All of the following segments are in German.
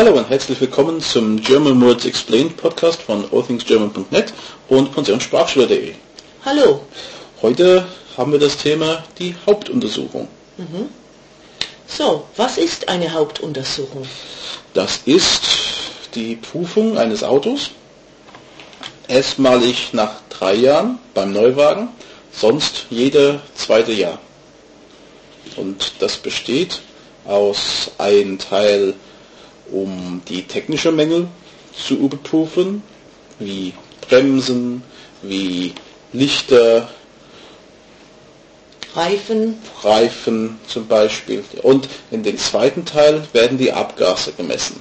Hallo und herzlich willkommen zum German Words Explained Podcast von allthingsgerman.net und pensionssprachschule.de. Hallo. Heute haben wir das Thema die Hauptuntersuchung. So, was ist eine Hauptuntersuchung? Das ist die Prüfung eines Autos. Erstmalig nach drei Jahren beim Neuwagen, sonst jede zweite Jahr. Und das besteht aus einem Teil, um die technische Mängel zu überprüfen, wie Bremsen, wie Lichter, Reifen, Reifen zum Beispiel. Und in den zweiten Teil werden die Abgase gemessen.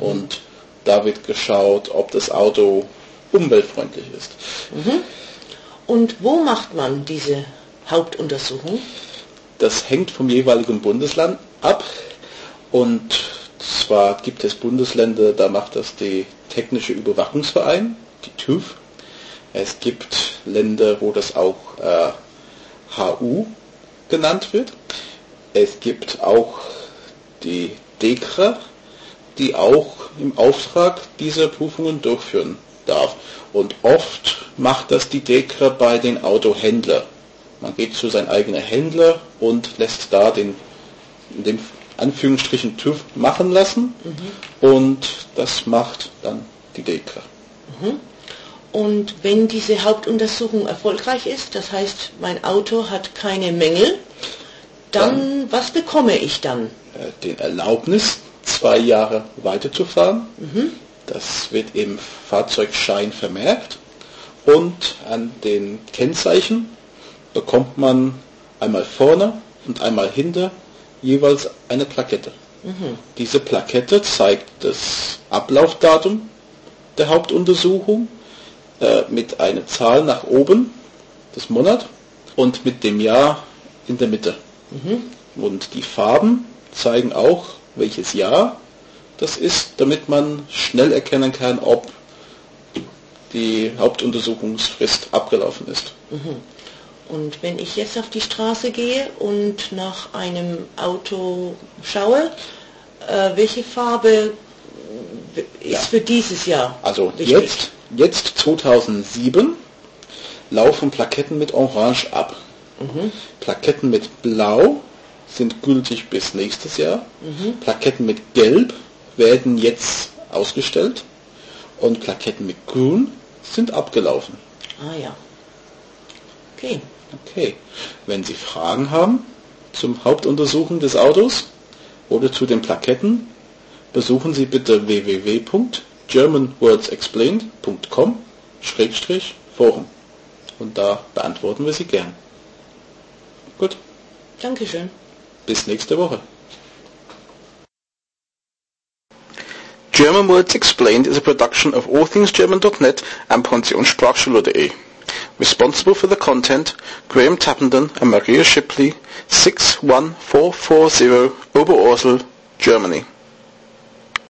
Und da wird geschaut, ob das Auto umweltfreundlich ist. Und wo macht man diese Hauptuntersuchung? Das hängt vom jeweiligen Bundesland ab. Und zwar gibt es Bundesländer, da macht das die Technische Überwachungsverein, die TÜV. Es gibt Länder, wo das auch äh, HU genannt wird. Es gibt auch die DEKRA, die auch im Auftrag diese Prüfungen durchführen darf. Und oft macht das die DEKRA bei den Autohändlern. Man geht zu seinem eigenen Händler und lässt da den, in dem Anführungsstrichen TÜV machen lassen und das macht dann die DEKRA. Und wenn diese Hauptuntersuchung erfolgreich ist, das heißt, mein Auto hat keine Mängel, dann, was bekomme ich dann? äh, den Erlaubnis, zwei Jahre weiterzufahren. Das wird im Fahrzeugschein vermerkt. Und an den Kennzeichen bekommt man einmal vorne und einmal hinter jeweils eine Plakette. Diese Plakette zeigt das Ablaufdatum der Hauptuntersuchung äh, mit einer Zahl nach oben, das Monat, und mit dem Jahr in der Mitte. Und die Farben zeigen auch, welches Jahr das ist, damit man schnell erkennen kann, ob die Hauptuntersuchungsfrist abgelaufen ist. Und wenn ich jetzt auf die Straße gehe und nach einem Auto schaue, äh, welche Farbe ist Ja. für dieses Jahr Also wichtig? jetzt, jetzt 2007 laufen Plaketten mit Orange ab. Plaketten mit Blau sind gültig bis nächstes Jahr. Plaketten mit Gelb werden jetzt ausgestellt und Plaketten mit Grün sind abgelaufen. Ah ja. Okay. Okay. Wenn Sie Fragen haben zum Hauptuntersuchen des Autos oder zu den Plaketten, besuchen Sie bitte www.germanwordsexplained.com-forum und da beantworten wir Sie gern. Gut, Dankeschön. bis nächste Woche. German Words Explained is a production of allthingsgerman.net and pensionssprachschule.de. Responsible for the content, Graham Tappenden and Maria Shipley, 61440 Oberursel, Germany.